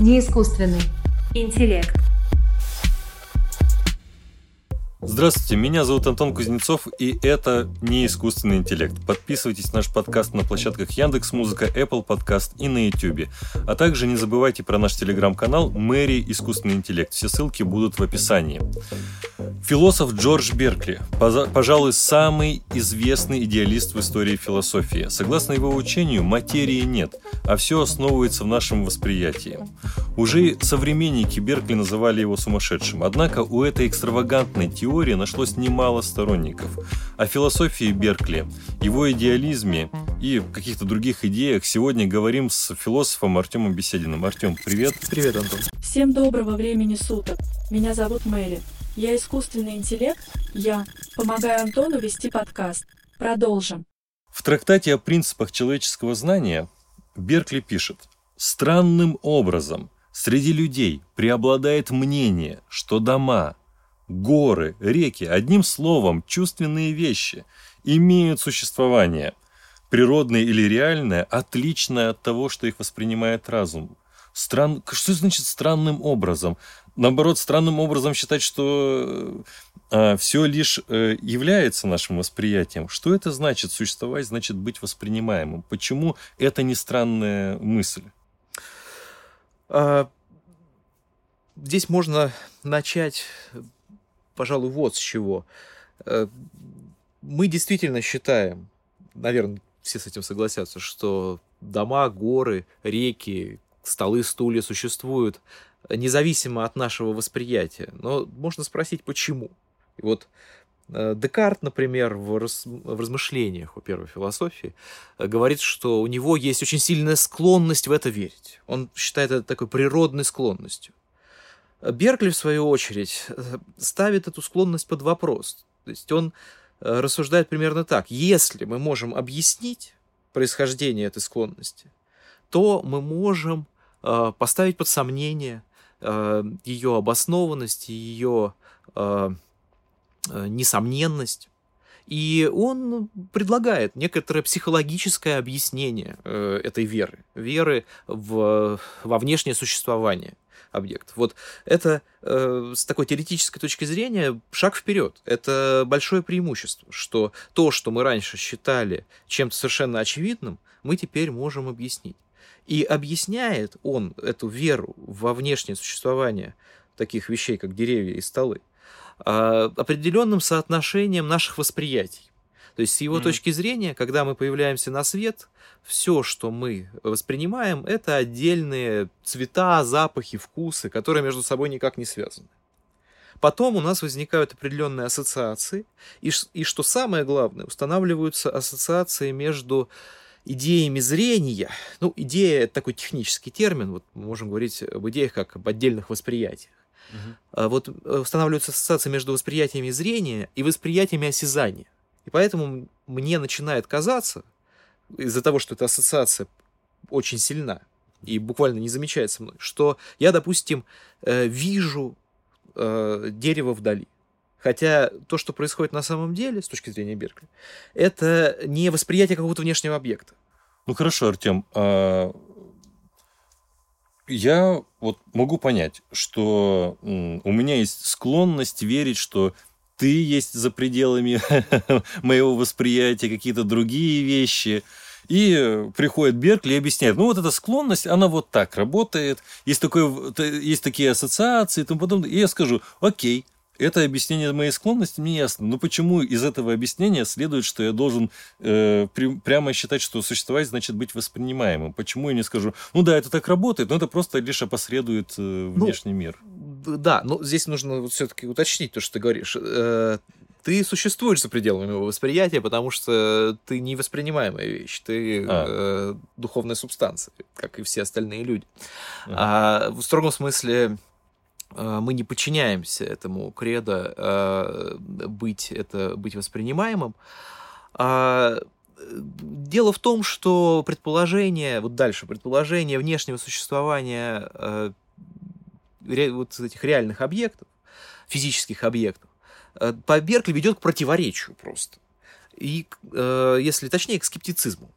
не искусственный интеллект. Здравствуйте, меня зовут Антон Кузнецов, и это не искусственный интеллект. Подписывайтесь на наш подкаст на площадках Яндекс Музыка, Apple Podcast и на YouTube. А также не забывайте про наш телеграм-канал Мэри Искусственный интеллект. Все ссылки будут в описании. Философ Джордж Беркли, пожалуй, самый известный идеалист в истории философии. Согласно его учению, материи нет, а все основывается в нашем восприятии. Уже современники Беркли называли его сумасшедшим, однако у этой экстравагантной теории нашлось немало сторонников. О философии Беркли, его идеализме и каких-то других идеях сегодня говорим с философом Артемом Бесединым. Артем, привет. Привет, Антон. Всем доброго времени суток. Меня зовут Мэри. Я искусственный интеллект. Я помогаю Антону вести подкаст. Продолжим. В трактате о принципах человеческого знания Беркли пишет, «Странным образом среди людей преобладает мнение, что дома, горы, реки, одним словом, чувственные вещи, имеют существование, природное или реальное, отличное от того, что их воспринимает разум. Стран... Что значит странным образом? Наоборот, странным образом считать, что э, все лишь э, является нашим восприятием. Что это значит? Существовать значит быть воспринимаемым. Почему это не странная мысль? А, здесь можно начать, пожалуй, вот с чего. Э, мы действительно считаем, наверное, все с этим согласятся, что дома, горы, реки, столы, стулья существуют независимо от нашего восприятия. Но можно спросить, почему. И вот э, Декарт, например, в, раз, в размышлениях о первой философии э, говорит, что у него есть очень сильная склонность в это верить. Он считает это такой природной склонностью. Беркли, в свою очередь, э, ставит эту склонность под вопрос. То есть он рассуждает примерно так. Если мы можем объяснить происхождение этой склонности, то мы можем поставить под сомнение ее обоснованность, ее э, э, несомненность. И он предлагает некоторое психологическое объяснение этой веры, веры в, во внешнее существование объектов. Вот это с такой теоретической точки зрения шаг вперед. Это большое преимущество, что то, что мы раньше считали чем-то совершенно очевидным, мы теперь можем объяснить. И объясняет он эту веру во внешнее существование таких вещей, как деревья и столы, а, определенным соотношением наших восприятий. То есть с его mm-hmm. точки зрения, когда мы появляемся на свет, все, что мы воспринимаем, это отдельные цвета, запахи, вкусы, которые между собой никак не связаны. Потом у нас возникают определенные ассоциации, и, и что самое главное, устанавливаются ассоциации между идеями зрения, ну, идея – это такой технический термин, вот мы можем говорить об идеях как об отдельных восприятиях. Угу. Вот э, устанавливаются ассоциации между восприятиями зрения и восприятиями осязания. И поэтому мне начинает казаться, из-за того, что эта ассоциация очень сильна и буквально не замечается мной, что я, допустим, э, вижу э, дерево вдали. Хотя то, что происходит на самом деле, с точки зрения Беркли, это не восприятие какого-то внешнего объекта. Ну хорошо, Артем, а... я вот могу понять, что у меня есть склонность верить, что ты есть за пределами моего восприятия, какие-то другие вещи. И приходит Беркли и объясняет, ну вот эта склонность, она вот так работает, есть, такое, есть такие ассоциации и тому подобное. И я скажу, окей, это объяснение моей склонности мне ясно. Но почему из этого объяснения следует, что я должен э, при, прямо считать, что существовать значит быть воспринимаемым? Почему я не скажу, ну да, это так работает, но это просто лишь опосредует э, ну, внешний ну, мир? Да, но здесь нужно вот все-таки уточнить то, что ты говоришь. Э, ты существуешь за пределами его восприятия, потому что ты не воспринимаемая вещь, ты а. э, духовная субстанция, как и все остальные люди. А. А в строгом смысле мы не подчиняемся этому кредо э, быть, это, быть воспринимаемым. А, дело в том, что предположение, вот дальше, предположение внешнего существования э, вот этих реальных объектов, физических объектов, по Беркли ведет к противоречию просто. И, если точнее, к скептицизму.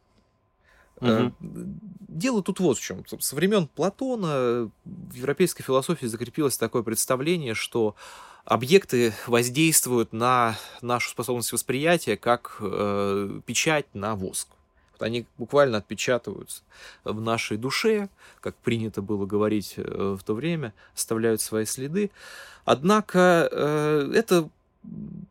Угу. дело тут вот в чем. Со времен Платона в европейской философии закрепилось такое представление, что объекты воздействуют на нашу способность восприятия как э, печать на воск. Вот они буквально отпечатываются в нашей душе, как принято было говорить э, в то время, оставляют свои следы. Однако э, это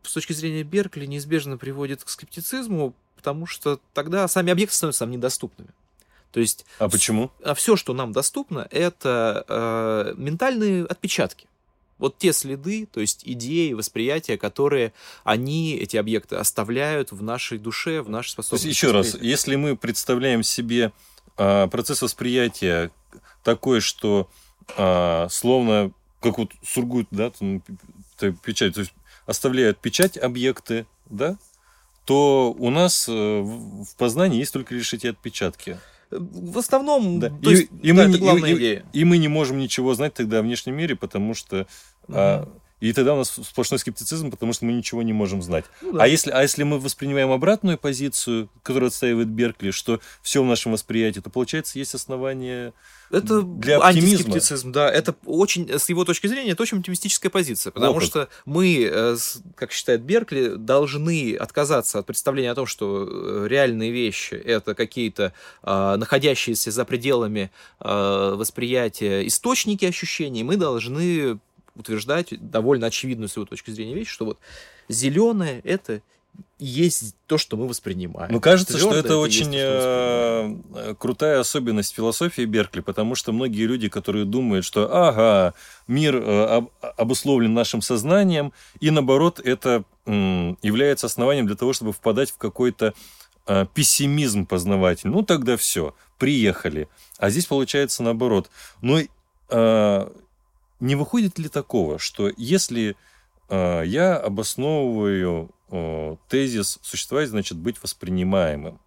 с точки зрения Беркли неизбежно приводит к скептицизму, потому что тогда сами объекты становятся нам недоступными. То есть, а почему? А все, что нам доступно, это э, ментальные отпечатки. Вот те следы, то есть идеи, восприятия, которые они, эти объекты, оставляют в нашей душе, в нашей способности. То есть, еще раз, если мы представляем себе э, процесс восприятия такой, что э, словно как вот Сургут, да, там, печать, то есть оставляют печать объекты, да, то у нас э, в познании есть только лишь эти отпечатки. В основном, да. то и, есть, и, да, мы, это главная и, идея. И, и мы не можем ничего знать тогда о внешнем мире, потому что угу. а, и тогда у нас сплошной скептицизм, потому что мы ничего не можем знать. Ну, да. а, если, а если мы воспринимаем обратную позицию, которую отстаивает Беркли, что все в нашем восприятии, то получается есть основания это для оптимизма. антискептицизм, да. Это очень, с его точки зрения, это очень оптимистическая позиция, потому Опыт. что мы, э, как считает Беркли, должны отказаться от представления о том, что э, реальные вещи это какие-то э, находящиеся за пределами э, восприятия источники ощущений. Мы должны утверждать довольно очевидную с его точки зрения вещь, что вот зеленое это есть то, что мы воспринимаем. Ну, кажется, Твердое, что это, это очень есть, э, крутая особенность философии Беркли, потому что многие люди, которые думают, что, ага, мир э, обусловлен нашим сознанием, и наоборот, это является основанием для того, чтобы впадать в какой-то э, пессимизм познавательный. Ну, тогда все, приехали. А здесь получается наоборот. Ну, не выходит ли такого, что если э, я обосновываю э, тезис существовать, значит быть воспринимаемым,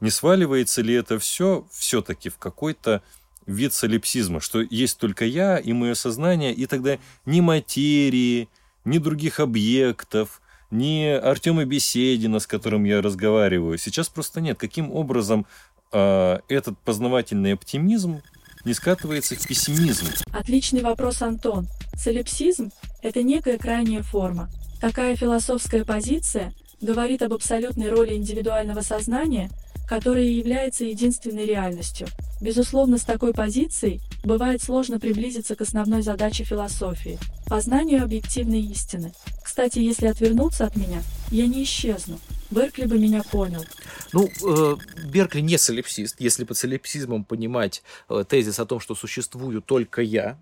не сваливается ли это все все-таки в какой-то вид солипсизма, что есть только я и мое сознание, и тогда ни материи, ни других объектов, ни Артема Беседина, с которым я разговариваю, сейчас просто нет. Каким образом э, этот познавательный оптимизм не скатывается в пессимизм? Отличный вопрос, Антон. Солипсизм – это некая крайняя форма. Такая философская позиция говорит об абсолютной роли индивидуального сознания, которое является единственной реальностью. Безусловно, с такой позицией бывает сложно приблизиться к основной задаче философии – познанию объективной истины. Кстати, если отвернуться от меня, я не исчезну, Беркли бы меня понял. Ну, э, Беркли не солипсист. Если под солипсизмом понимать э, тезис о том, что существую только я,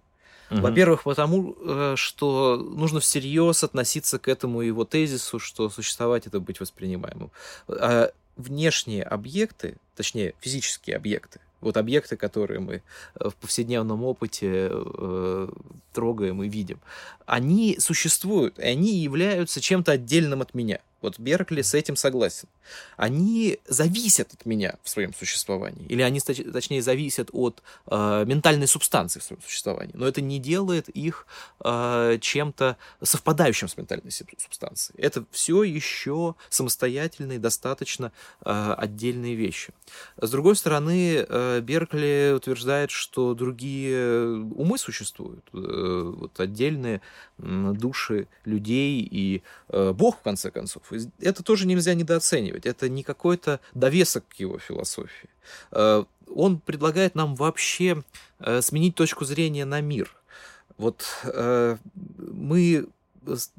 Угу. Во-первых, потому э, что нужно всерьез относиться к этому его тезису, что существовать это быть воспринимаемым. А внешние объекты, точнее физические объекты, вот объекты, которые мы э, в повседневном опыте э, трогаем и видим, они существуют, и они являются чем-то отдельным от меня. Вот Беркли с этим согласен. Они зависят от меня в своем существовании. Или они, точнее, зависят от э, ментальной субстанции в своем существовании. Но это не делает их э, чем-то совпадающим с ментальной субстанцией. Это все еще самостоятельные, достаточно э, отдельные вещи. С другой стороны, э, Беркли утверждает, что другие умы существуют. Э, вот отдельные души людей и э, Бог, в конце концов это тоже нельзя недооценивать. Это не какой-то довесок к его философии. Э, он предлагает нам вообще э, сменить точку зрения на мир. Вот э, мы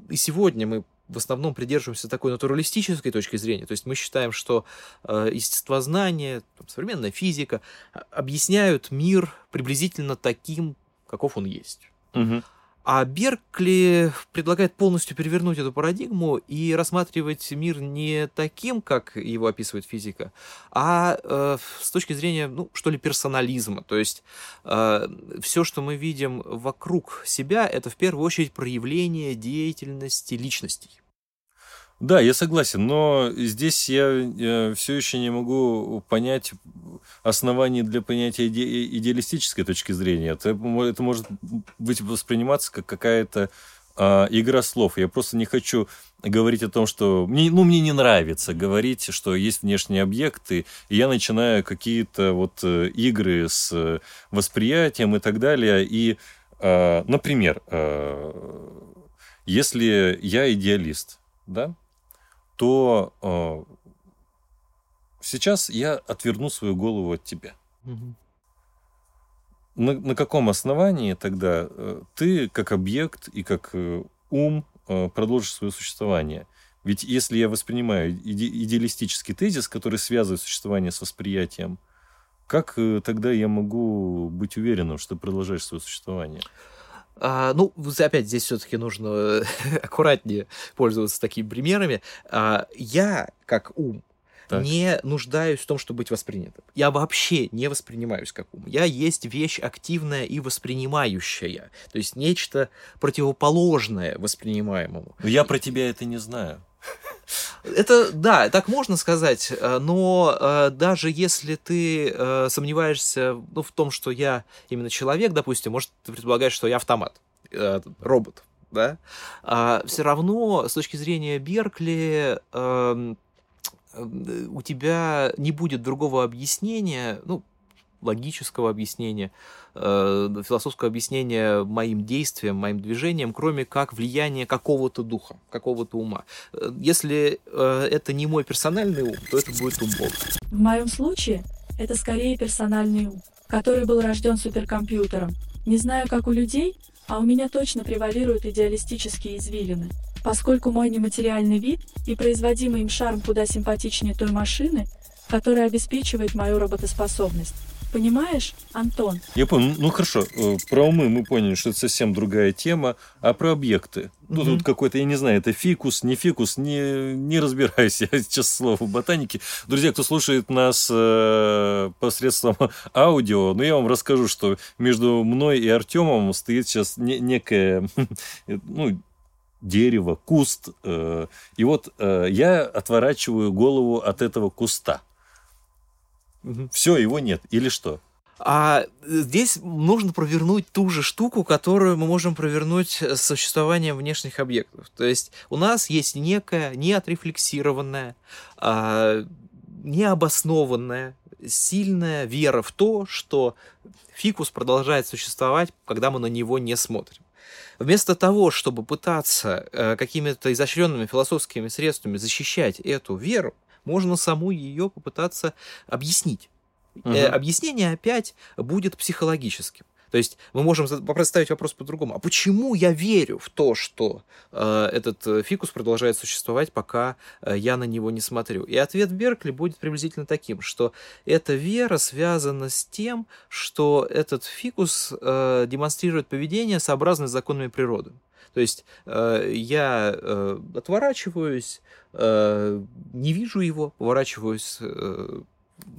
и сегодня мы в основном придерживаемся такой натуралистической точки зрения. То есть мы считаем, что естествознание, современная физика объясняют мир приблизительно таким, каков он есть. Угу. А Беркли предлагает полностью перевернуть эту парадигму и рассматривать мир не таким, как его описывает физика, а э, с точки зрения, ну, что ли, персонализма. То есть э, все, что мы видим вокруг себя, это в первую очередь проявление деятельности личностей. Да, я согласен, но здесь я, я все еще не могу понять оснований для понятия иде идеалистической точки зрения. Это, это может быть восприниматься как какая-то а, игра слов. Я просто не хочу говорить о том, что мне, ну, мне не нравится говорить, что есть внешние объекты, и я начинаю какие-то вот э, игры с э, восприятием и так далее. И, э, например, э, если я идеалист, да, то э, сейчас я отверну свою голову от тебя. Мгм. На, на каком основании тогда э, ты как объект и как э, ум э, продолжишь свое существование? Ведь если я воспринимаю иде- идеалистический тезис, который связывает существование с восприятием, как тогда я могу быть уверенным, что ты продолжаешь свое существование? А, ну, опять здесь все-таки нужно аккуратнее пользоваться такими примерами. А, я, как ум, Так. не нуждаюсь в том, чтобы быть воспринятым. Я вообще не воспринимаюсь как ум. Я есть вещь активная и воспринимающая. То есть нечто противоположное воспринимаемому. Но я про тебя это не знаю. Это, да, так можно сказать, э, но э, даже если ты э, сомневаешься ну, в том, что я именно человек, допустим, может, ты предполагаешь, что я автомат, э, робот, да, все равно с точки зрения Беркли эм, э, у тебя не будет другого объяснения, ну, логического объяснения, э, философского объяснения моим действиям, моим движениям, кроме как влияния какого-то духа, какого-то ума. Э, Если э, это не мой персональный ум, то это будет ум Бога. В моем случае это скорее персональный ум, который был рожден суперкомпьютером. Не знаю, как у людей, а у меня точно превалируют идеалистические извилины. Поскольку мой нематериальный вид и производимый им шарм куда симпатичнее той машины, которая обеспечивает мою работоспособность. Понимаешь, Антон? Я понял. Ну хорошо, э, про умы мы поняли, что это совсем другая тема, а про объекты. Ну, Мгм. тут какой-то, я не знаю, это фикус, не фикус, не, не разбираюсь я сейчас слово в ботанике. Друзья, кто слушает нас э, посредством аудио, ну, я вам расскажу, что между мной и Артемом стоит сейчас не- некое, ну, дерево, куст. э, и вот э, я отворачиваю голову от этого куста. Все, его нет. Или что? А здесь нужно провернуть ту же штуку, которую мы можем провернуть с существованием внешних объектов. То есть у нас есть некая неотрефлексированная, а, необоснованная, сильная вера в то, что фикус продолжает существовать, когда мы на него не смотрим. Вместо того, чтобы пытаться э, какими-то изощренными философскими средствами защищать эту веру, можно саму ее попытаться объяснить. Мгм. объяснение опять будет психологическим. То есть мы можем поставить вопрос по-другому. А почему я верю в то, что э, этот э, фикус продолжает существовать, пока э, я на него не смотрю? И ответ Беркли будет приблизительно таким, что эта вера связана с тем, что этот фикус э, демонстрирует поведение, сообразное с законами природы. То есть э, я э, отворачиваюсь, э, не вижу его, поворачиваюсь э,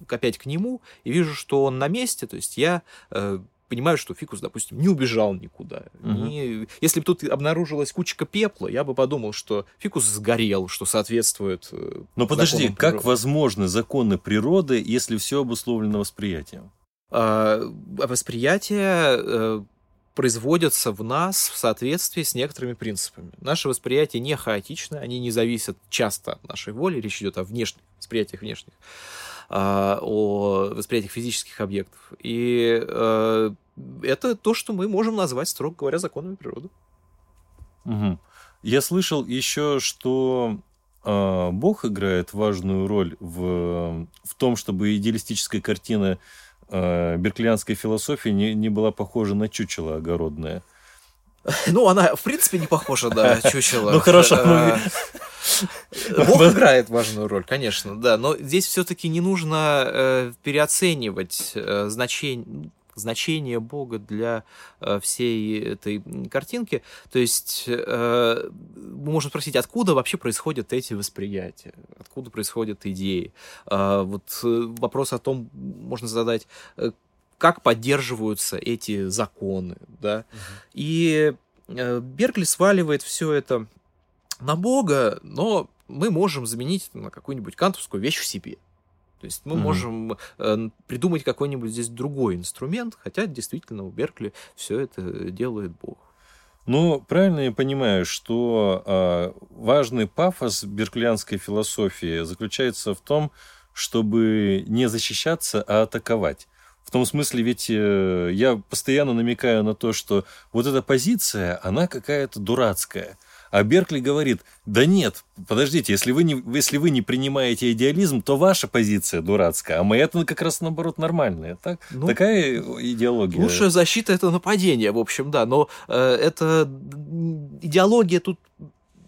опять к нему и вижу, что он на месте, то есть я э, понимаю, что фикус, допустим, не убежал никуда. Мгм. Не- Если бы тут обнаружилась кучка пепла, я бы подумал, что фикус сгорел, что соответствует... э, Но подожди, законам как природы. возможны законы природы, если все обусловлено восприятием? А, восприятия э, производятся в нас в соответствии с некоторыми принципами. Наши восприятия не хаотичны, они не зависят часто от нашей воли, речь идет о внешних восприятиях внешних, а, о восприятиях физических объектов. И э, это то, что мы можем назвать, строго говоря, законами природы. Мгм. Я слышал еще, что а, Бог играет важную роль в, в том, чтобы идеалистическая картина а, берклианской философии не, не была похожа на чучело огородное. Ну, она, в принципе, не похожа на чучело. Ну, хорошо, Э, Бог играет важную роль, конечно, да. Но здесь все-таки не нужно э, переоценивать э, значение значение Бога для э, всей этой картинки. То есть э, можем спросить, откуда вообще происходят эти восприятия, откуда происходят идеи. А, вот э, вопрос о том можно задать, э, как поддерживаются эти законы, да. И э, Беркли сваливает все это на Бога, но мы можем заменить это на какую-нибудь кантовскую вещь в себе. То есть мы Мгм. можем э, придумать какой-нибудь здесь другой инструмент, хотя действительно у Беркли все это делает Бог. Но правильно я понимаю, что э, важный пафос берклианской философии заключается в том, чтобы не защищаться, а атаковать. В том смысле, ведь э, я постоянно намекаю на то, что вот эта позиция, она какая-то дурацкая. А Беркли говорит, да нет, подождите, если вы, не, если вы не принимаете идеализм, то ваша позиция дурацкая, а моя-то как раз наоборот нормальная. Так? Ну, Такая идеология. Лучшая защита – это нападение, в общем, да, но э, это идеология тут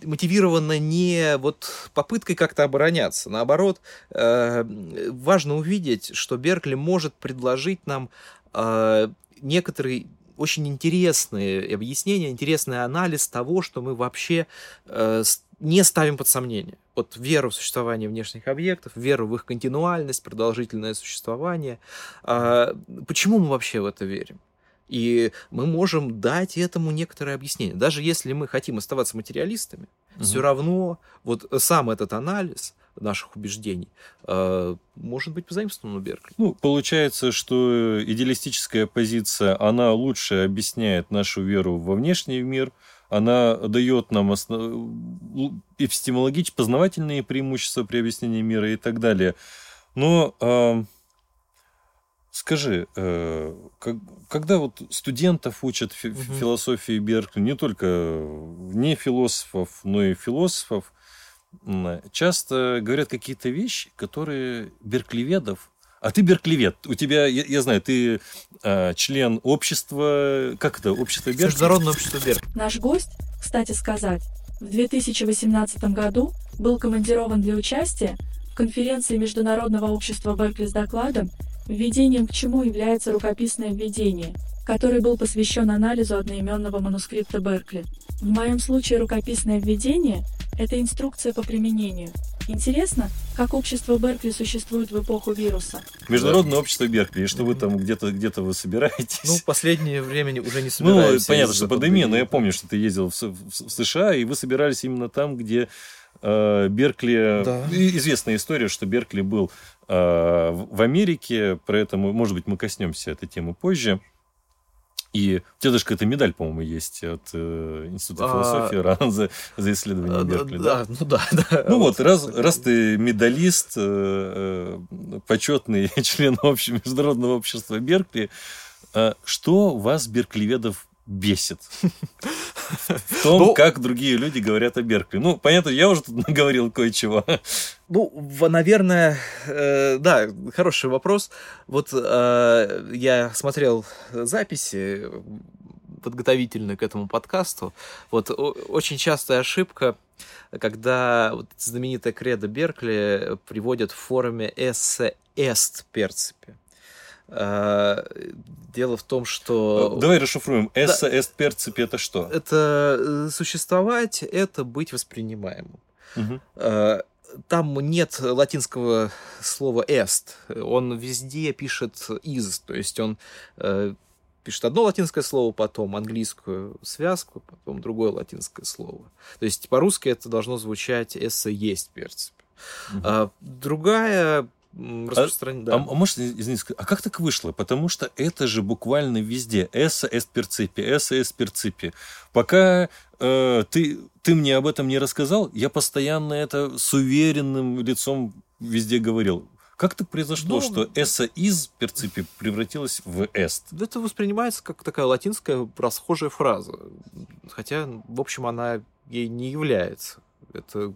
мотивировано не вот попыткой как-то обороняться. Наоборот, э, важно увидеть, что Беркли может предложить нам э, некоторые очень интересные объяснения, интересный анализ того, что мы вообще э, не ставим под сомнение. Вот веру в существование внешних объектов, веру в их континуальность, продолжительное существование. Почему мы вообще в это верим? И мы можем дать этому некоторое объяснение. Даже если мы хотим оставаться материалистами, угу. все равно вот сам этот анализ наших убеждений э, может быть позаимствован у Беркли. Ну, получается, что идеалистическая позиция, она лучше объясняет нашу веру во внешний мир, она дает нам основ... эпистемологические, познавательные преимущества при объяснении мира и так далее. Но э, Скажи, э, когда вот студентов учат фи- угу. философии Беркли, не только не философов, но и философов, часто говорят какие-то вещи, которые берклеведов а ты берклевед. У тебя, я, я знаю, ты э, член общества... Как это? Общество Беркли? Международное общество Беркли. Наш гость, кстати сказать, в 2018 году был командирован для участия в конференции Международного общества Беркли с докладом Введением к чему является рукописное введение, который был посвящен анализу одноименного манускрипта Беркли. В моем случае рукописное введение – это инструкция по применению. Интересно, как общество Беркли существует в эпоху вируса. Международное да. общество Беркли, и что вы там где-то где вы собираетесь? Ну, в последнее время уже не собираемся. Ну, понятно, что пандемия, но я помню, что ты ездил в, в, в США, и вы собирались именно там, где э, Беркли... Да. Известная история, что Беркли был э, в Америке, про это, может быть, мы коснемся этой темы позже. И у тебя даже какая-то медаль, по-моему, есть от э, Института а... философии РАН за, за исследование а, Беркли. Да, да, ну да, да. Ну вот, раз, раз ты медалист, э, э, почетный член общего, Международного общества Беркли, э, что вас, берклеведов, бесит в том, ну, как другие люди говорят о Беркли. Ну, понятно, я уже тут наговорил кое-чего. Ну, наверное, э, да, хороший вопрос. Вот э, я смотрел записи подготовительные к этому подкасту. Вот очень частая ошибка, когда вот знаменитая кредо Беркли приводят в форме «эссе эст перципи». А, дело в том, что... Э, давай расшифруем. Эсса да. эст перципи это что? Это э, существовать, это быть воспринимаемым. Угу. Там нет латинского слова est. Он везде пишет is, то есть он пишет одно латинское слово, потом английскую связку, потом другое латинское слово. То есть по-русски это должно звучать «эссе есть перципи». Угу. Другая распространить. А, да. а, а может, извините, а как так вышло? Потому что это же буквально везде. Esse est percipi, esse est percipi. Пока э, ты, ты мне об этом не рассказал, я постоянно это с уверенным лицом везде говорил. Как так произошло, ну, что esse is percipi превратилась в est? Это воспринимается как такая латинская расхожая фраза. Хотя, в общем, она ей не является. Это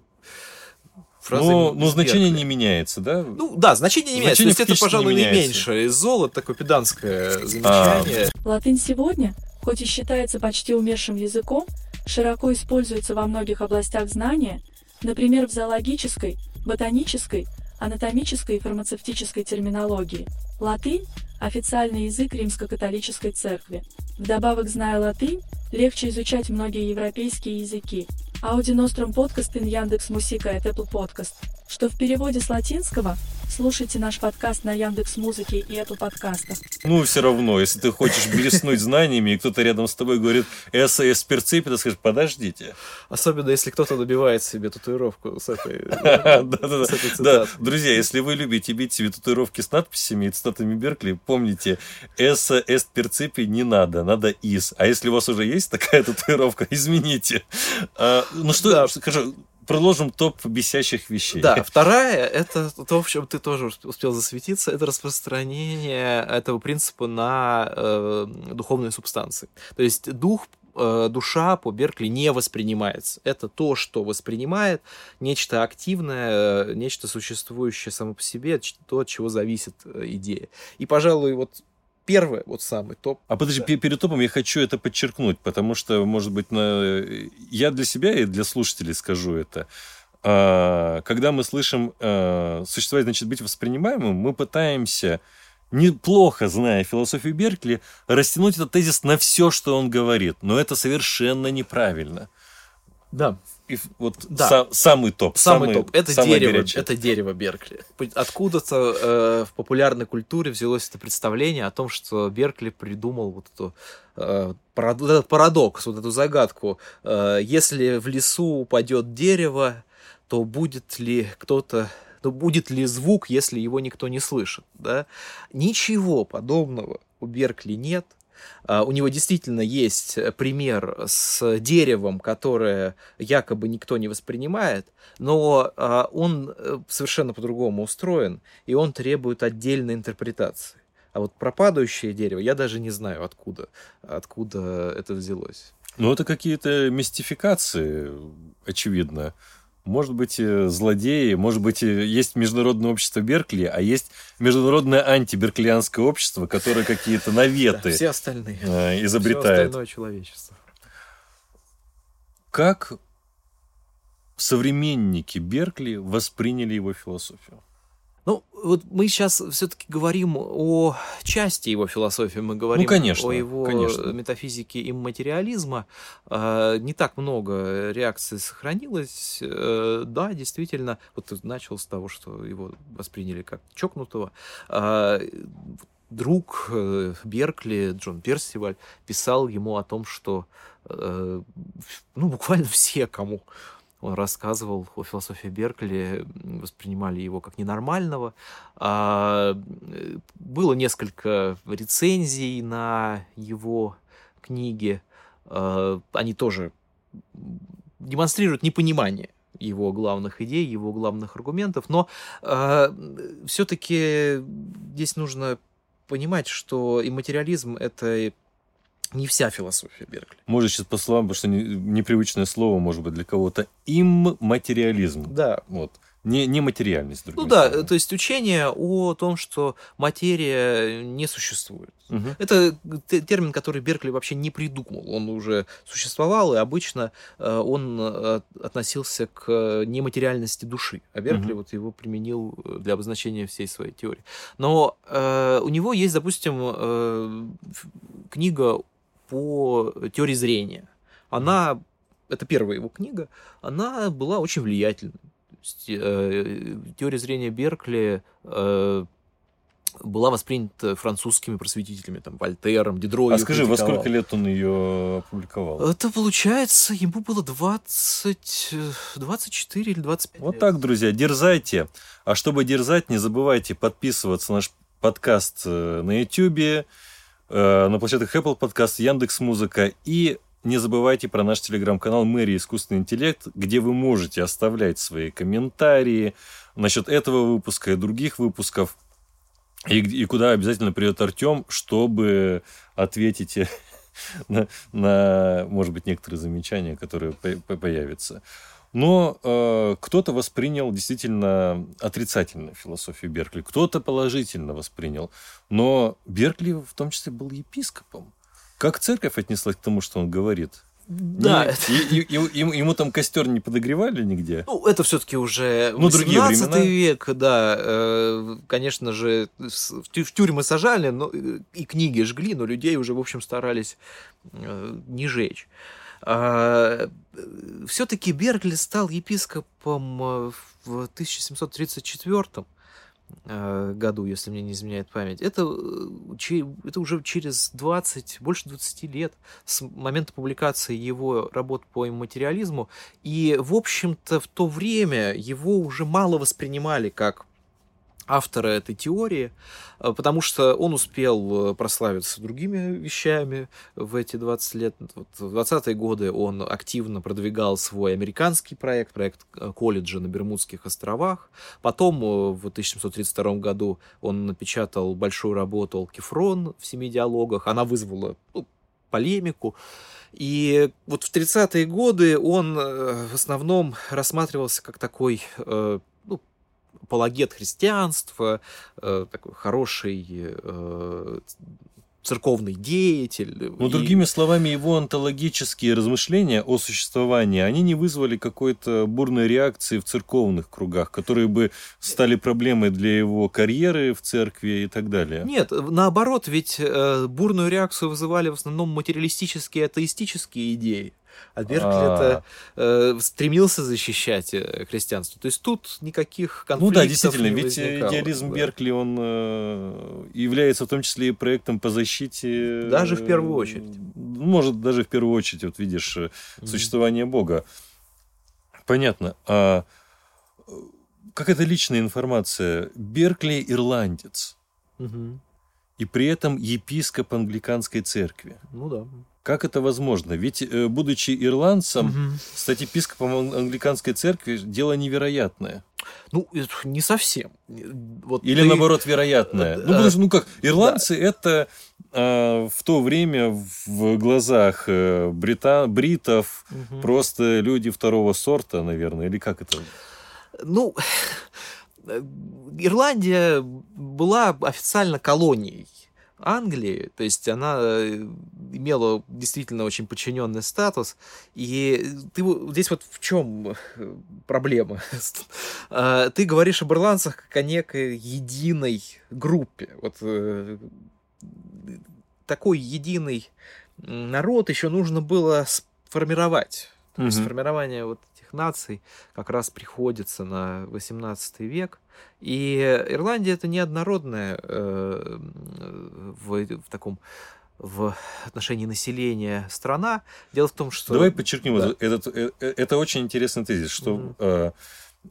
фразы. Но, но значение не меняется, да? Ну да, значение не меняется. Значение То есть это, пожалуй, не меньше. Золото такое педанское замечание. А. Латынь сегодня, хоть и считается почти умершим языком, широко используется во многих областях знания, например, в зоологической, ботанической, анатомической и фармацевтической терминологии. Латынь – официальный язык римско-католической церкви. Вдобавок, зная латынь, легче изучать многие европейские языки, Ауди Ностром подкаст ин Яндекс Мусика это Apple Podcast. Что в переводе с латинского слушайте наш подкаст на Яндекс Музыке и Apple подкастах. Ну, все равно, если ты хочешь блеснуть знаниями, и кто-то рядом с тобой говорит «СС перцепит», ты скажешь «подождите». Особенно, если кто-то добивает себе татуировку с этой Да, друзья, если вы любите бить себе татуировки с надписями и цитатами Беркли, помните, «эс эст перцепи» не надо, надо «из». А если у вас уже есть такая татуировка, измените. А, Ну что, Да. скажу, продолжим топ бесящих вещей. Да, вторая это то, в чем ты тоже успел засветиться, это распространение этого принципа на э, духовные субстанции. То есть дух э, душа по Беркли не воспринимается. Это то, что воспринимает нечто активное, э, нечто существующее само по себе, то, от чего зависит э, идея. И, пожалуй, вот первое, вот самый топ. А подожди, Да. пе- перед топом я хочу это подчеркнуть, потому что, может быть, на... я для себя и для слушателей скажу это. А, Когда мы слышим а, «существовать значит быть воспринимаемым», мы пытаемся, неплохо зная философию Беркли, растянуть этот тезис на все, что он говорит. Но это совершенно неправильно. Да, И вот Да. са- самый топ. Самый, топ. Это самое дерево, горячее. это дерево Беркли. Откуда-то э, в популярной культуре взялось это представление о том, что Беркли придумал вот эту э, парад- парадокс, вот эту загадку. Э, если в лесу упадет дерево, то будет ли кто-то то будет ли звук, если его никто не слышит, да? Ничего подобного у Беркли нет. А, У него действительно есть э, пример с деревом, которое якобы никто не воспринимает, но а, он э, совершенно по-другому устроен, и он требует отдельной интерпретации. А вот про падающее дерево я даже не знаю, откуда, откуда это взялось. Ну, это какие-то мистификации, очевидно. Может быть, э, злодеи, может быть, э, есть международное общество Беркли, а есть международное антиберклианское общество, которое какие-то Да, наветы все остальные. э, Все изобретает. остальное человечество. Как современники Беркли восприняли его философию? Ну, вот мы сейчас все-таки говорим о части его философии, мы говорим Ну, конечно, о его конечно. метафизике и материализма. А, Не так много реакций сохранилось. Э, Да, действительно, вот ты начал с того, что его восприняли как чокнутого. А, Друг э, Беркли, Джон Персиваль, писал ему о том, что э, ну, буквально все, кому он рассказывал о философии Беркли, воспринимали его как ненормального. А, э, было несколько рецензий на его книги. А, они тоже демонстрируют непонимание его главных идей, его главных аргументов, но все-таки здесь нужно понимать, что и материализм это не вся философия Беркли. Может, сейчас по словам, потому что не- непривычное слово, может быть, для кого-то, имматериализм. Да, Вот. Не, не материальность, Ну да, словами. то есть учение о том, что материя не существует. Мгм. Это те- термин, который Беркли вообще не придумал. Он уже существовал, и обычно э, он э, относился к нематериальности души. А Беркли Мгм. вот его применил для обозначения всей своей теории. Но э, у него есть, допустим, э, книга по теории зрения. Она, это первая его книга, она была очень влиятельной. Э, теория зрения Беркли э, была воспринята французскими просветителями, там, Вольтером, Дидро. А скажи, во сколько лет он ее опубликовал? Это получается, ему было 20, э, 24 или 25 Вот лет. так, друзья, дерзайте. А чтобы дерзать, не забывайте подписываться на наш подкаст э, на YouTube, э, на площадках Apple Podcast, Яндекс Музыка и не забывайте про наш телеграм-канал Мэри Искусственный интеллект, где вы можете оставлять свои комментарии насчет этого выпуска и других выпусков. И, и куда обязательно придет Артем, чтобы ответить на, на, может быть, некоторые замечания, которые по- по- появятся. Но э, кто-то воспринял действительно отрицательно философию Беркли, кто-то положительно воспринял. Но Беркли в том числе был епископом. Как церковь отнеслась к тому, что он говорит? Да, Не- и- и- и- ему, ему там костер не подогревали нигде? Ну, это все-таки уже Ну, другие 18 времена. век, да. э, Конечно же, в тю- в тюрьмы сажали, но э, и книги жгли, но людей уже, в общем, старались э, не жечь. А, все-таки Беркли стал епископом э, в 1734 э, году, если мне не изменяет память. Это, э, это уже через 20, больше 20 лет с момента публикации его работ по материализму. И, в общем-то, в то время его уже мало воспринимали как автора этой теории, э, потому что он успел э, прославиться другими вещами в эти 20 лет. Вот в 20-е годы он активно продвигал свой американский проект, проект э, колледжа на Бермудских островах. Потом в 1732 году он напечатал большую работу «Алкифрон» в семи диалогах. Она вызвала ну, полемику. И вот в 30-е годы он в основном рассматривался как такой апологет христианства, э, такой хороший э, церковный деятель. Ну, и... другими словами, его онтологические размышления о существовании, они не вызвали какой-то бурной реакции в церковных кругах, которые бы стали проблемой для его карьеры в церкви и так далее. Нет, наоборот, ведь э, бурную реакцию вызывали в основном материалистические атеистические идеи. А Беркли это э, стремился защищать э, христианство. То есть тут никаких конфликтов Ну да, действительно, не ведь возникало, идеализм да. Беркли, он э, является в том числе и проектом по защите... Даже в первую очередь. Может, даже в первую очередь, вот видишь, mm-hmm. существование Бога. Понятно. А какая-то личная информация. Беркли ирландец. Угу. И при этом епископ англиканской церкви. Ну да. Как это возможно? Ведь, э, будучи ирландцем, Мгм. стать епископом англиканской церкви – дело невероятное. Ну, не совсем. Вот Или, ты- наоборот, вероятное. Ну, Э, потому что, ну как, ирландцы – это а, в то время в глазах э, брита... бритов Мгм. просто люди второго сорта, наверное, или как это? Ну, Ирландия была официально колонией Англии, то есть она э, имела действительно очень подчиненный статус. И ты вот- здесь вот в чем проблема? А, Ты говоришь об ирландцах как о некой единой группе. Вот э, такой единый народ еще нужно было сформировать. То есть Мгм. формирование вот этих наций как раз приходится на 18 век. И Ирландия это неоднородная э, в, в таком в отношении населения страна. Дело в том, что... Давай подчеркнем, Да. этот, э, э, это очень интересный тезис, что Мгм.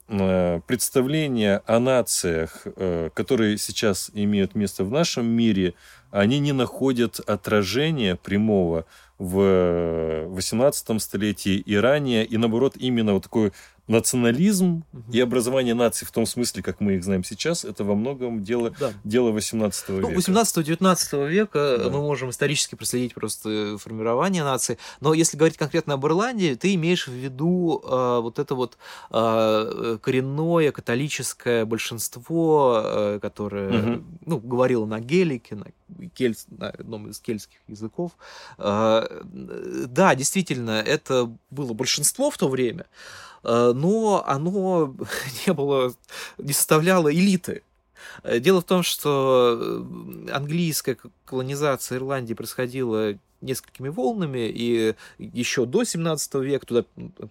Э, представления о нациях, э, которые сейчас имеют место в нашем мире, они не находят отражения прямого в 18 столетии и ранее, и наоборот именно вот такой национализм и образование наций в том смысле, как мы их знаем сейчас, это во многом дело, Да. дело 18 Ну, века. 18-19 века Да. мы можем исторически проследить просто формирование нации. Но если говорить конкретно об Ирландии, ты имеешь в виду э, вот это вот э, коренное католическое большинство, э, которое Мгм. ну, говорило на гелике, на, кель- на одном из кельтских языков. Э, да, действительно, это было большинство в то время, э, но оно не было, не составляло элиты. Дело в том, что э, английская колонизация Ирландии происходила несколькими волнами, и еще до 17 века туда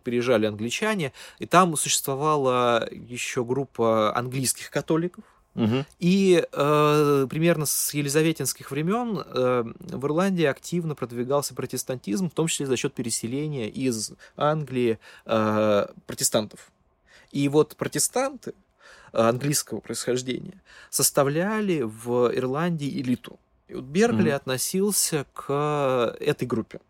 переезжали англичане, и там существовала еще группа английских католиков, Мгм. и э, примерно с елизаветинских времен э, в Ирландии активно продвигался протестантизм, в том числе за счет переселения из Англии э, протестантов. И вот протестанты э, английского происхождения составляли в Ирландии элиту. И вот Беркли Мгм. относился к этой группе.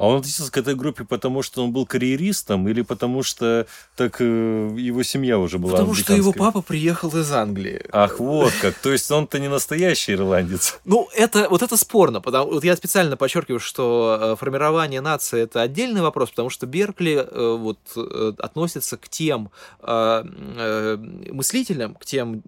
А он относился к этой группе потому, что он был карьеристом, или потому что так э, его семья уже была потому что его папа приехал из Англии. Ах, вот как. То есть он-то не настоящий ирландец. Ну, это, вот это спорно, потому вот я специально подчеркиваю, что э, формирование нации это отдельный вопрос, потому что Беркли э, вот относится к тем мыслителям, к тем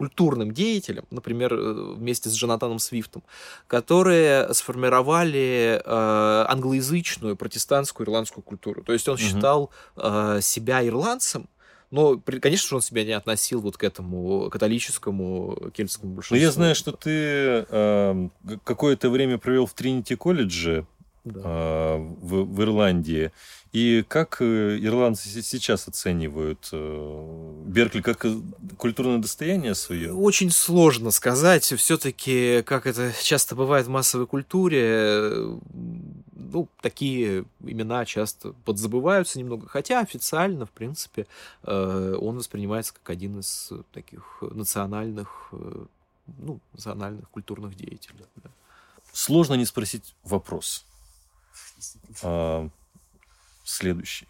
культурным деятелям, например, э, вместе с Джонатаном Свифтом, которые сформировали э, англоязычную протестантскую ирландскую культуру. То есть он считал э, себя ирландцем, но, конечно же, он себя не относил вот к этому католическому кельтскому Но большинству. я знаю, что ты э, какое-то время провел в Тринити колледже. Да. а, в, в Ирландии. И как э, ирландцы се- сейчас оценивают э, Беркли как э, культурное достояние свое? Очень сложно сказать. Все-таки, как это часто бывает в массовой культуре, ну, такие имена часто подзабываются немного. Хотя официально, в принципе, он воспринимается как один из таких национальных, ну, национальных культурных деятелей. Сложно не спросить вопрос. А, следующий.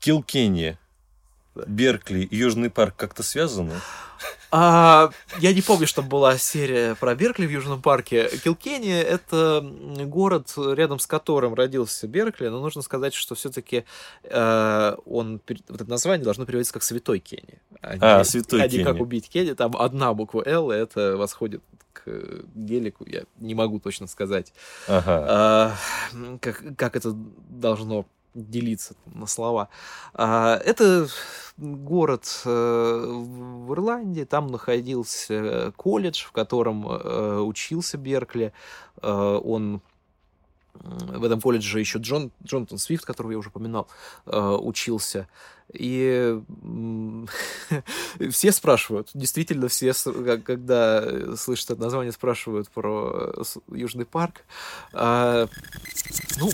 Килкенни. Беркли и Южный парк как-то связаны? А, я не помню, что была серия про Беркли в Южном парке. Килкенни — это город, рядом с которым родился Беркли, но нужно сказать, что все-таки он, пер- вот это название должно переводиться как «Святой Кенни». не- А, «Святой а не как Кенни». «Убить Кенни». Там одна буква «Л», и это восходит к гелику, я не могу точно сказать. Ага. А, как, как это должно делиться на слова. А, это город э, в Ирландии, там находился колледж, в котором э, учился Беркли. Э, он в этом колледже еще Джон, Джонатан Свифт, которого я уже упоминал, учился. И все спрашивают, действительно все, когда слышат это название, спрашивают про э, Южный парк. А, ну,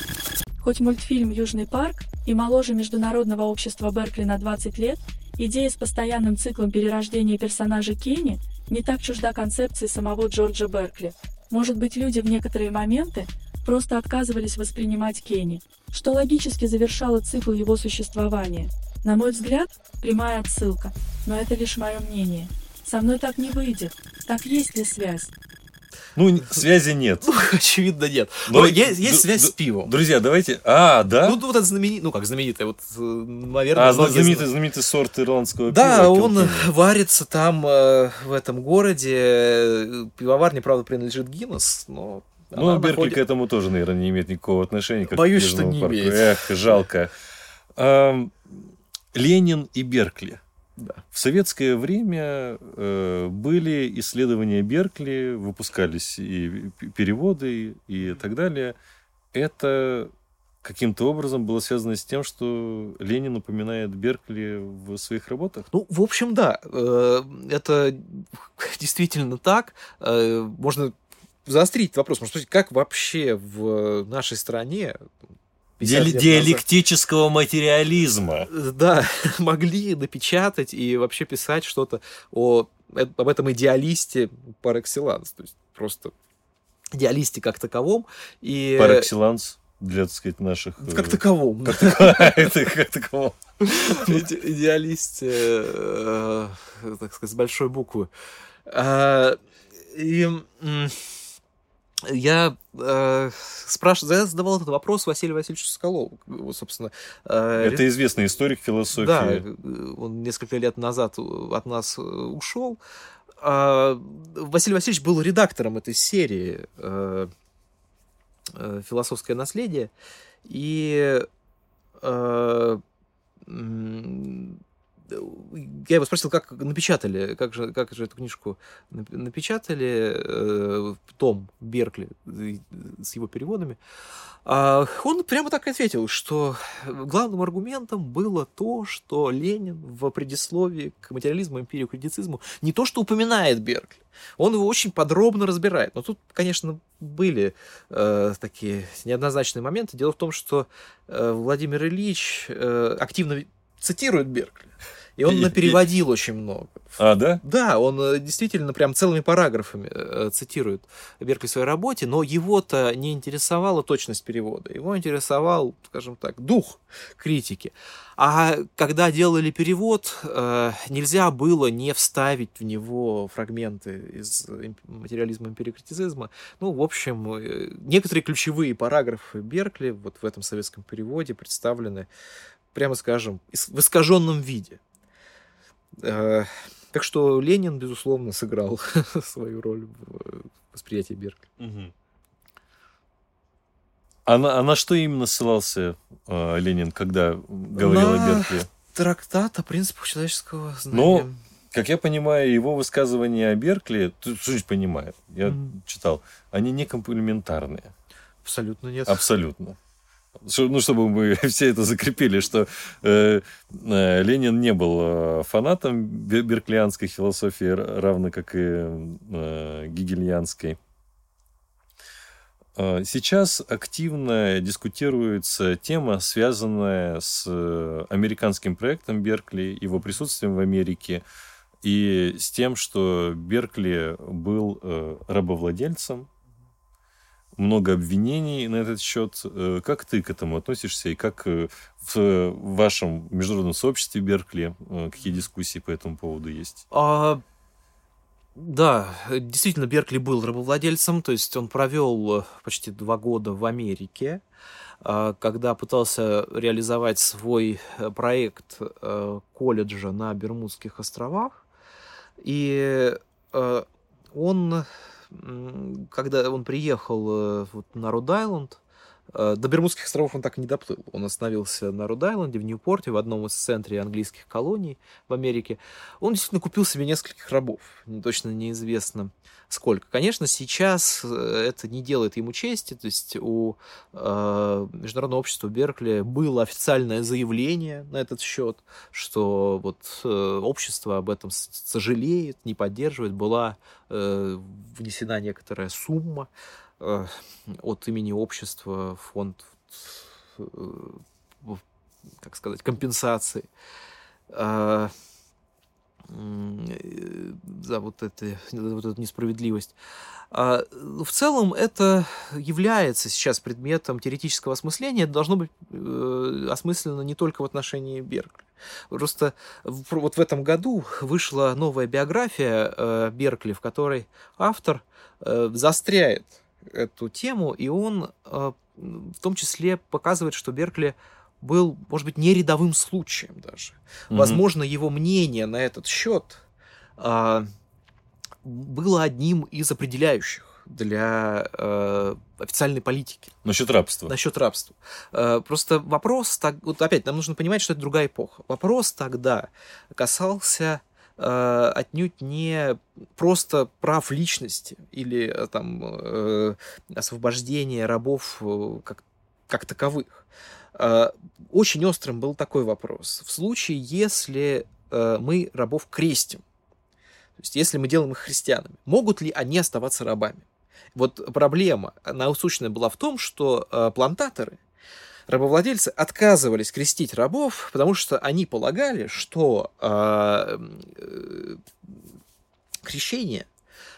Хоть мультфильм «Южный парк» и моложе Международного общества Беркли на 20 лет, идея с постоянным циклом перерождения персонажа Кенни не так чужда концепции самого Джорджа Беркли. Может быть, люди в некоторые моменты просто отказывались воспринимать Кенни, что логически завершало цикл его существования. На мой взгляд, прямая отсылка, но это лишь мое мнение. Со мной так не выйдет. Так есть ли связь? Ну, связи нет. очевидно, нет. Но Но есть, д- есть связь с пивом. Друзья, давайте... А, да? Ну, вот это знаменитый, ну, как знаменитый, вот, э, наверное, а, знаменитый, знаменитый сорт ирландского Да, пива. он Килкенни. варится там, э, в этом городе. Э, Пивоварня, правда, принадлежит Гиннес, но... Ну, она Беркли находит- к этому тоже, наверное, не имеет никакого отношения. Как Боюсь, к что не парку. имеет. Эх, жалко. Ленин и Беркли. Да. В советское время э, были исследования Беркли, выпускались и переводы и так далее. Это каким-то образом было связано с тем, что Ленин упоминает Беркли в своих работах? Ну, в общем, да, э, это действительно так. Э, Можно заострить вопрос, можно спросить, как вообще в нашей стране 50 лет назад- диалектического материализма. Э, Да, могли напечатать и вообще писать что-то о, э- об этом идеалисте par excellence, то есть просто идеалисте как таковом. И Par excellence для, так сказать, наших... э, как э, таковом. Как таковом. Иде- идеалисте, э, так сказать, с большой буквы. А, И я э, спрашивал, я задавал этот вопрос Василию Васильевичу Соколову. Собственно, э, Это известный историк философии. Да, э, он несколько лет назад от нас э, ушел. А, Василий Васильевич был редактором этой серии э, э, «Философское наследие». И э, я его спросил, как напечатали, как же, как же эту книжку нап- напечатали, э, том Беркли э, с его переводами. А он прямо так и ответил, что главным аргументом было то, что Ленин в предисловии к материализму, империю, критицизму не то, что упоминает Беркли, он его очень подробно разбирает. Но тут, конечно, были э, такие неоднозначные моменты. Дело в том, что э, Владимир Ильич э, активно цитирует Беркли, и он И- и- напереводил очень много. А, да? Да, он э, действительно прям целыми параграфами э, цитирует Беркли в своей работе, но его-то не интересовала точность перевода, его интересовал, скажем так, дух критики. А когда делали перевод, э, нельзя было не вставить в него фрагменты из материализма и империокритицизма. Ну, в общем, некоторые ключевые параграфы Беркли вот в этом советском переводе представлены, прямо скажем, в искаженном виде. Э, Так что Ленин, безусловно, сыграл свою роль в э, восприятии Беркли. А на, а на что именно ссылался э, Ленин, когда говорил о На- Беркли? Трактат о принципах человеческого Но- знания. Как я понимаю, его высказывания о Беркли, ты что ж понимаю, я Мгм. читал, они не комплементарные. Абсолютно нет. Абсолютно. Ну, чтобы мы все это закрепили, что э, э, Ленин не был э, фанатом берклианской философии, равно как и э, гегельянской. Э, сейчас активно дискутируется тема, связанная с э, американским проектом Беркли, его присутствием в Америке и с тем, что Беркли был рабовладельцем. Много обвинений на этот счет. Как ты к этому относишься и как в вашем международном сообществе Беркли какие дискуссии по этому поводу есть? А, да, действительно, Беркли был рабовладельцем, то есть он провел э, почти два года в Америке, э, когда пытался реализовать свой э, проект колледжа на Бермудских островах. И он, когда он приехал вот на Род-Айленд, Э, до Бермудских островов он так и не доплыл. Он остановился на Род-Айленде, в Ньюпорте, в одном из центров английских колоний в Америке. Он действительно купил себе нескольких рабов. Точно неизвестно сколько. Конечно, сейчас э, это не делает ему чести. То есть у э, Международного общества Беркли было официальное заявление на этот счет, что вот э, общество об этом сожалеет, не поддерживает. Была э, внесена некоторая сумма Э, от имени общества фонд, э, как сказать, компенсации э, за вот, это, вот эту несправедливость. А, в целом это является сейчас предметом теоретического осмысления, это должно быть осмысленно не только в отношении Беркли. Просто вот в этом году вышла новая биография Беркли, в которой автор застряет эту тему, и он э, в том числе показывает, что Беркли был, может быть, не рядовым случаем даже. Mm-hmm. Возможно, его мнение на этот счет э, было одним из определяющих для э, официальной политики. Насчет рабства. Насчет рабства. Э, просто вопрос, так, вот опять, нам нужно понимать, что это другая эпоха. Вопрос тогда касался э, отнюдь не просто прав личности или э, там э, освобождения рабов как, как таковых. Очень острым был такой вопрос. В случае, если мы рабов крестим, то есть если мы делаем их христианами, могут ли они оставаться рабами? Вот проблема насущная была в том, что плантаторы рабовладельцы отказывались крестить рабов, потому что они полагали, что э, э, крещение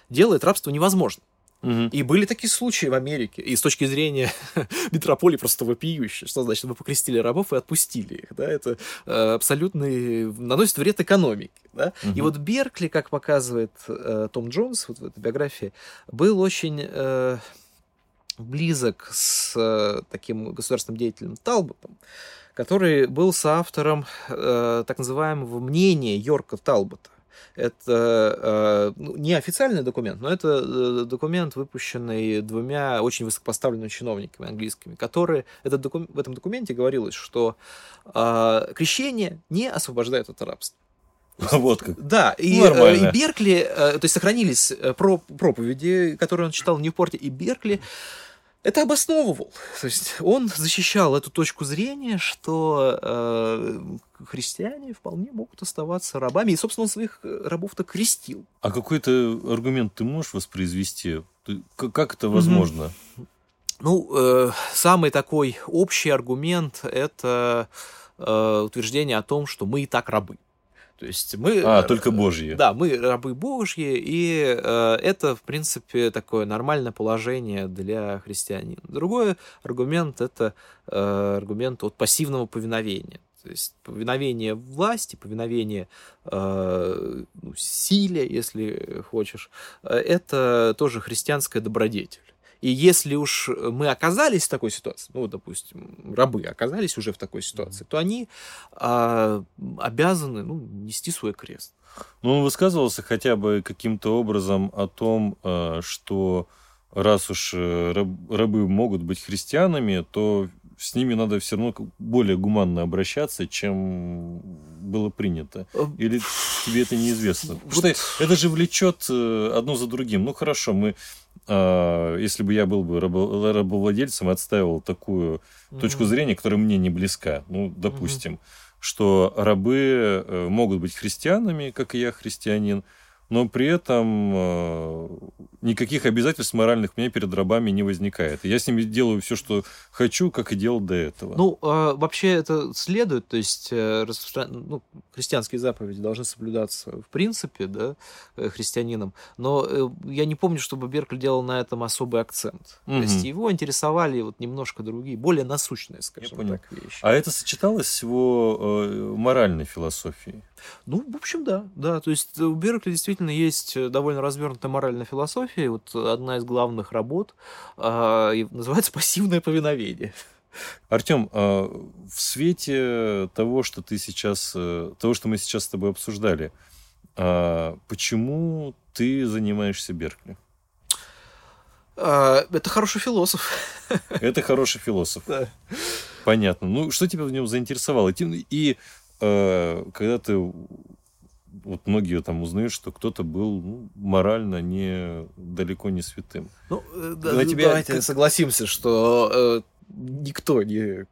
делает рабство невозможным. Угу. И были такие случаи в Америке, и с точки зрения метрополии просто вопиющие. Что значит, вы покрестили рабов и отпустили их, да, это э, абсолютный, наносит вред экономике, да. Угу. И вот Беркли, как показывает э, Том Джонс вот в этой биографии, был очень... Э, близок с э, таким государственным деятелем Талботом, который был соавтором э, так называемого мнения Йорка Талбота. Это э, ну, не официальный документ, но это э, документ, выпущенный двумя очень высокопоставленными чиновниками английскими, которые этот докум, в этом документе говорилось, что э, крещение не освобождает от рабства. Вот как. Да, и, э, и Беркли, то есть сохранились про, проповеди, которые он читал в Ньюпорте, и Беркли это обосновывал. То есть он защищал эту точку зрения, что э, христиане вполне могут оставаться рабами. И, собственно, он своих э, рабов-то крестил. А какой-то аргумент ты можешь воспроизвести? Ты, как это возможно? Mm-hmm. Ну, э, самый такой общий аргумент – это э, утверждение о том, что мы и так рабы. То есть мы... А, только Божьи. Да, мы рабы Божьи, и э, это, в принципе, такое нормальное положение для христианина. Другой аргумент – это э, аргумент от пассивного повиновения. То есть повиновение власти, повиновение э, ну, силе, если хочешь, э, это тоже христианская добродетель. И если уж мы оказались в такой ситуации, ну, допустим, рабы оказались уже в такой ситуации, то они а, обязаны ну, нести свой крест. Ну, он высказывался хотя бы каким-то образом о том, а, что раз уж э, рабы могут быть христианами, то с ними надо все равно более гуманно обращаться, чем было принято? Э, Или тебе это неизвестно? Потому что это же влечет э, одно за другим. Ну хорошо, мы, а, если бы я был бы рабовладельцем, отстаивал такую mm-hmm. точку зрения, которая мне не близка. Ну, допустим, mm-hmm. что рабы э, могут быть христианами, как и я христианин, но при этом э, никаких обязательств моральных у меня перед рабами не возникает. Я с ними делаю все, что хочу, как и делал до этого. Ну, э, вообще это следует, то есть э, распростран... ну, христианские заповеди должны соблюдаться в принципе, да, э, христианином, но я не помню, чтобы Беркель делал на этом особый акцент. Угу. То есть его интересовали вот немножко другие, более насущные, скажем так, вещи. А это сочеталось с его моральной философией? Ну, в общем, да, да. То есть у Беркли действительно есть э, довольно развернутая моральная философия. Вот одна из главных работ э, называется «Пассивное повиновение». Артем, а в свете того, что ты сейчас, э, того, что мы сейчас с тобой обсуждали, а почему ты занимаешься Беркли? А, это хороший философ. Это хороший философ. Да. Понятно. Ну, что тебя в нем заинтересовало? И Э, когда ты вот многие там узнают, что кто-то был ну, морально не далеко не святым. Ну, э, да, Когда тебе... давайте согласимся, что э, никто не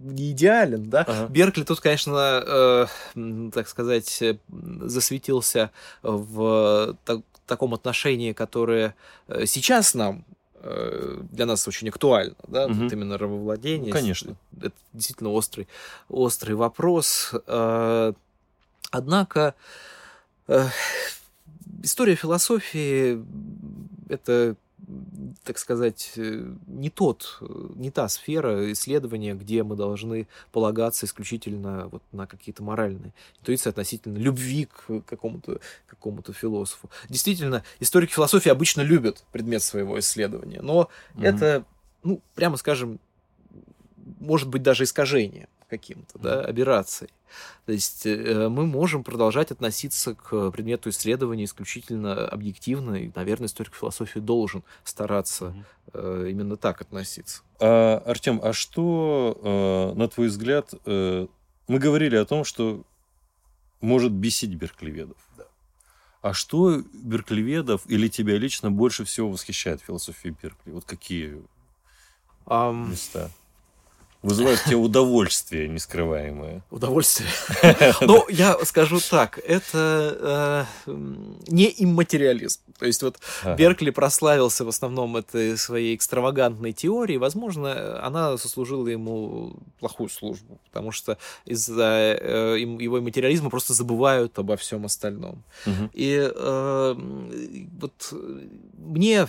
не идеален, да. Ага. Беркли тут, конечно, э, так сказать, засветился в так, таком отношении, которое э, сейчас нам Э, для нас очень актуально, да, угу. вот именно рабовладение. Ну, конечно. Это действительно острый, острый вопрос. Э, однако э, история философии это так сказать, э, не тот, э, не та сфера исследования, где мы должны полагаться исключительно вот на какие-то моральные интуиции относительно любви к какому-то какому философу. Действительно, историки философии обычно любят предмет своего исследования, но mm-hmm. это, ну, прямо скажем, может быть даже искажение каким-то, да, аберрацией. То есть э, мы можем продолжать относиться к предмету исследования исключительно объективно, и, наверное, историк философии должен стараться mm-hmm. именно так относиться. А, Артем, а что, э, на твой взгляд, мы говорили о том, что может бесить берклеведов. Да. А что берклеведов или тебя лично больше всего восхищает в философии Беркли? Вот какие um, места? Вызывают тебе удовольствие нескрываемое. Удовольствие. Ну, я скажу так, это э, не имматериализм. То есть вот Беркли прославился в основном этой своей экстравагантной теорией. Возможно, она сослужила ему плохую службу, потому что из-за э, его материализма просто забывают обо всем остальном. И э, вот мне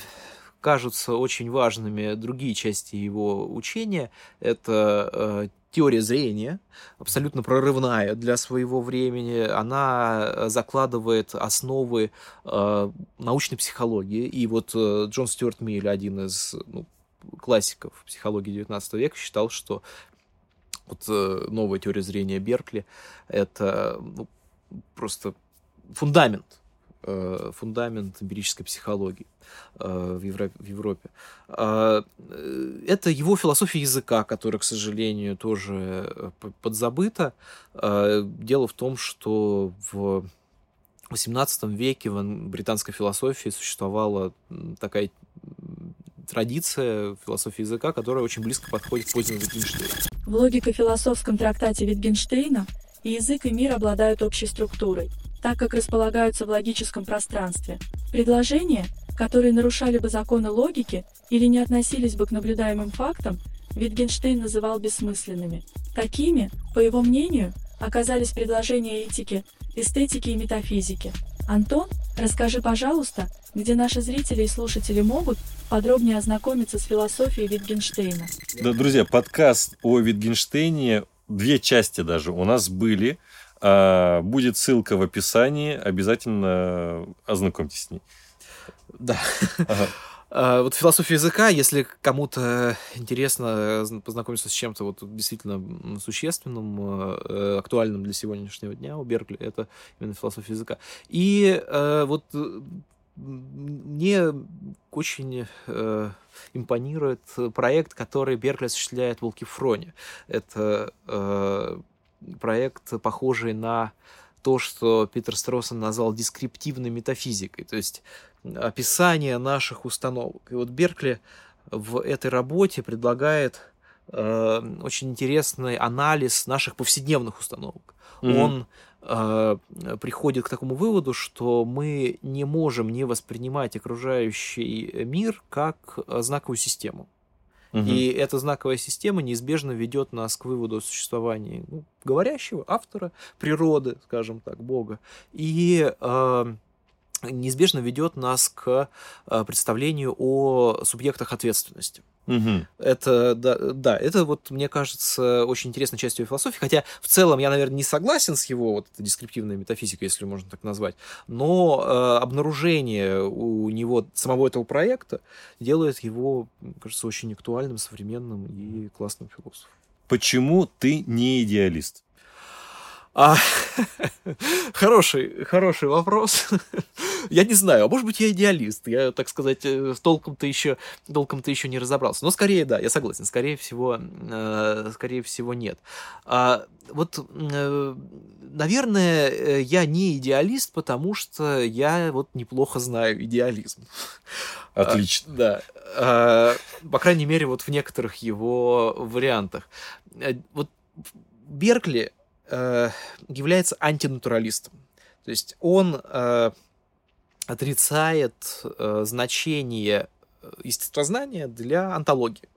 кажутся очень важными другие части его учения. Это э, теория зрения, абсолютно прорывная для своего времени. Она закладывает основы э, научной психологии. И вот э, Джон Стюарт Миль, один из ну, классиков психологии XIX века, считал, что вот э, новая теория зрения Беркли это ну, просто фундамент Э, фундамент эмпирической психологии э, в Европе. А, э, это его философия языка, которая, к сожалению, тоже подзабыта. А, дело в том, что в XVIII веке в британской философии существовала такая традиция философии языка, которая очень близко подходит к позднему Wittgensteinu. В логико-философском трактате и язык, и мир обладают общей структурой так как располагаются в логическом пространстве. Предложения, которые нарушали бы законы логики или не относились бы к наблюдаемым фактам, Wittgenstein называл бессмысленными. Такими, по его мнению, оказались предложения этики, эстетики и метафизики. Антон, расскажи, пожалуйста, где наши зрители и слушатели могут подробнее ознакомиться с философией Wittgensteina. Да, друзья, подкаст о Wittgensteiне, две части даже у нас были – будет ссылка в описании, обязательно ознакомьтесь с ней. Да. Ага. А, вот философия языка, если кому-то интересно познакомиться с чем-то вот действительно существенным, э, актуальным для сегодняшнего дня у Беркли, это именно философия языка. И э, вот мне очень э, импонирует проект, который Беркли осуществляет в Волкифроне. Это э, проект, похожий на то, что Питер Строссон назвал дескриптивной метафизикой, то есть описание наших установок. И вот Беркли в этой работе предлагает э, очень интересный анализ наших повседневных установок. Mm-hmm. Он э, приходит к такому выводу, что мы не можем не воспринимать окружающий мир как знаковую систему. И эта знаковая система неизбежно ведет нас к выводу о существовании ну, говорящего, автора, природы, скажем так, Бога. И э, неизбежно ведет нас к э, представлению о субъектах ответственности. Угу. Это, да, да, это вот, мне кажется, очень интересной частью философии, хотя в целом я, наверное, не согласен с его вот этой дескриптивной метафизикой, если можно так назвать, но э, обнаружение у него самого этого проекта делает его, кажется, очень актуальным, современным и классным философом. Почему ты не идеалист? А, хороший, хороший вопрос. я не знаю, а может быть, я идеалист. Я, так сказать, э, толком-то еще, толком-то еще не разобрался. Но скорее, да, я согласен. Скорее всего, э, скорее всего, нет. А, вот, э, наверное, э, я не идеалист, потому что я вот неплохо знаю идеализм. Отлично. А, да. А, по крайней мере, вот в некоторых его вариантах. Э, вот Беркли Э, является антинатуралистом. То есть он э, отрицает э, значение естествознания для антологии.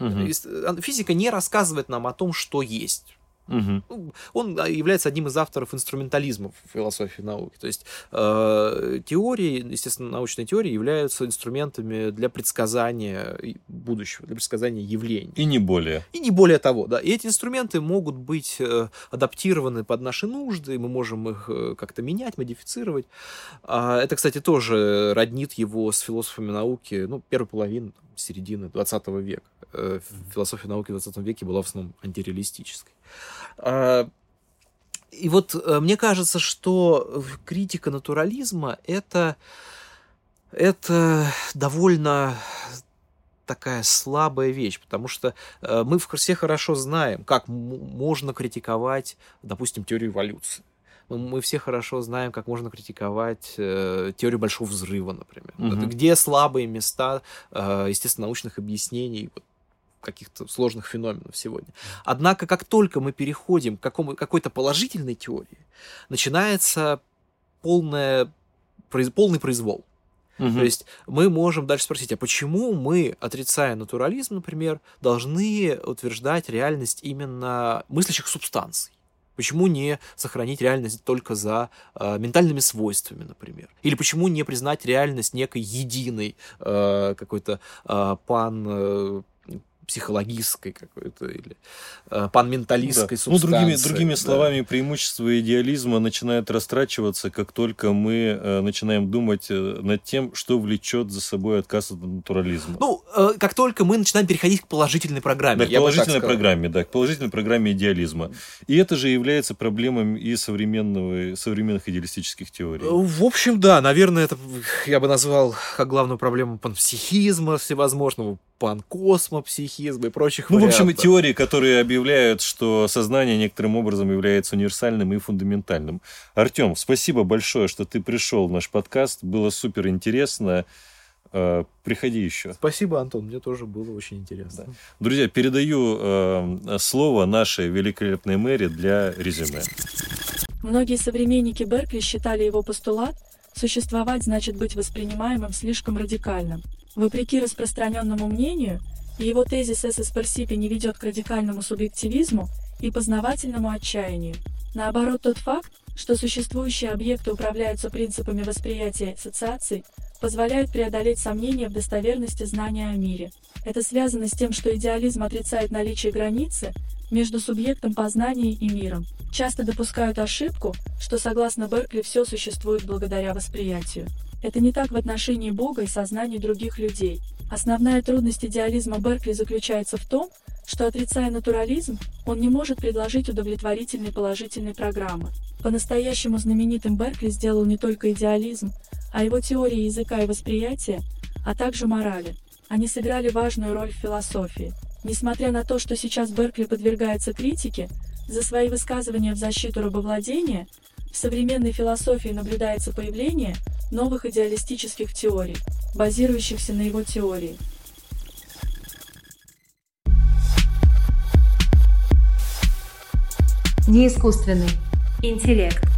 Угу. Физика не рассказывает нам о том, что есть. Угу. Он а, является одним из авторов инструментализма в философии науки. То есть э, теории, естественно, научные теории являются инструментами для предсказания будущего, для предсказания явлений. И не более. И не более того, да. И эти инструменты могут быть э, адаптированы под наши нужды, мы можем их э, как-то менять, модифицировать. А это, кстати, тоже роднит его с философами науки, ну, первой половины, середины 20 века. Э, философия науки в 20 веке была в основном антиреалистической. А, и вот э, мне кажется, что критика натурализма это, это довольно такая слабая вещь, потому что э, мы все хорошо знаем, как можно критиковать, допустим, теорию эволюции. Мы все хорошо знаем, как можно критиковать э, теорию большого взрыва, например. Mm-hmm. Где слабые места, э, естественно, научных объяснений каких-то сложных феноменов сегодня. Однако, как только мы переходим к какому, какой-то положительной теории, начинается полное, полный произвол. Угу. То есть мы можем дальше спросить, а почему мы, отрицая натурализм, например, должны утверждать реальность именно мыслящих субстанций? Почему не сохранить реальность только за э, ментальными свойствами, например? Или почему не признать реальность некой единой э, какой-то э, пан э, психологической какой-то или э, панменталистской да. субстанции. Ну, другими, другими да. словами, преимущество идеализма начинает растрачиваться, как только мы э, начинаем думать э, над тем, что влечет за собой отказ от натурализма. Ну, э, как только мы начинаем переходить к положительной программе. Да, к положительной программе, да, к положительной программе идеализма. И это же является проблемой и современного, современных идеалистических теорий. В общем, да, наверное, это я бы назвал как главную проблему панпсихизма всевозможного, панкосмопсихизма и прочих Ну, вариантов. в общем, теории, которые объявляют, что сознание некоторым образом является универсальным и фундаментальным. Артем, спасибо большое, что ты пришел в наш подкаст. Было супер интересно. Э, приходи еще. Спасибо, Антон, мне тоже было очень интересно. Да. Друзья, передаю э, слово нашей великолепной мэри для резюме. Многие современники Беркли считали его постулат «существовать значит быть воспринимаемым слишком радикальным». Вопреки распространенному мнению, его тезис ССПРСИПи не ведет к радикальному субъективизму и познавательному отчаянию. Наоборот, тот факт, что существующие объекты управляются принципами восприятия ассоциаций, позволяет преодолеть сомнения в достоверности знания о мире. Это связано с тем, что идеализм отрицает наличие границы между субъектом познания и миром. Часто допускают ошибку, что согласно Беркли все существует благодаря восприятию. Это не так в отношении Бога и сознания других людей. Основная трудность идеализма Беркли заключается в том, что отрицая натурализм, он не может предложить удовлетворительной положительной программы. По-настоящему знаменитым Беркли сделал не только идеализм, о его теории языка и восприятия, а также морали. Они сыграли важную роль в философии. Несмотря на то, что сейчас Беркли подвергается критике за свои высказывания в защиту рабовладения, в современной философии наблюдается появление новых идеалистических теорий, базирующихся на его теории. Неискусственный интеллект.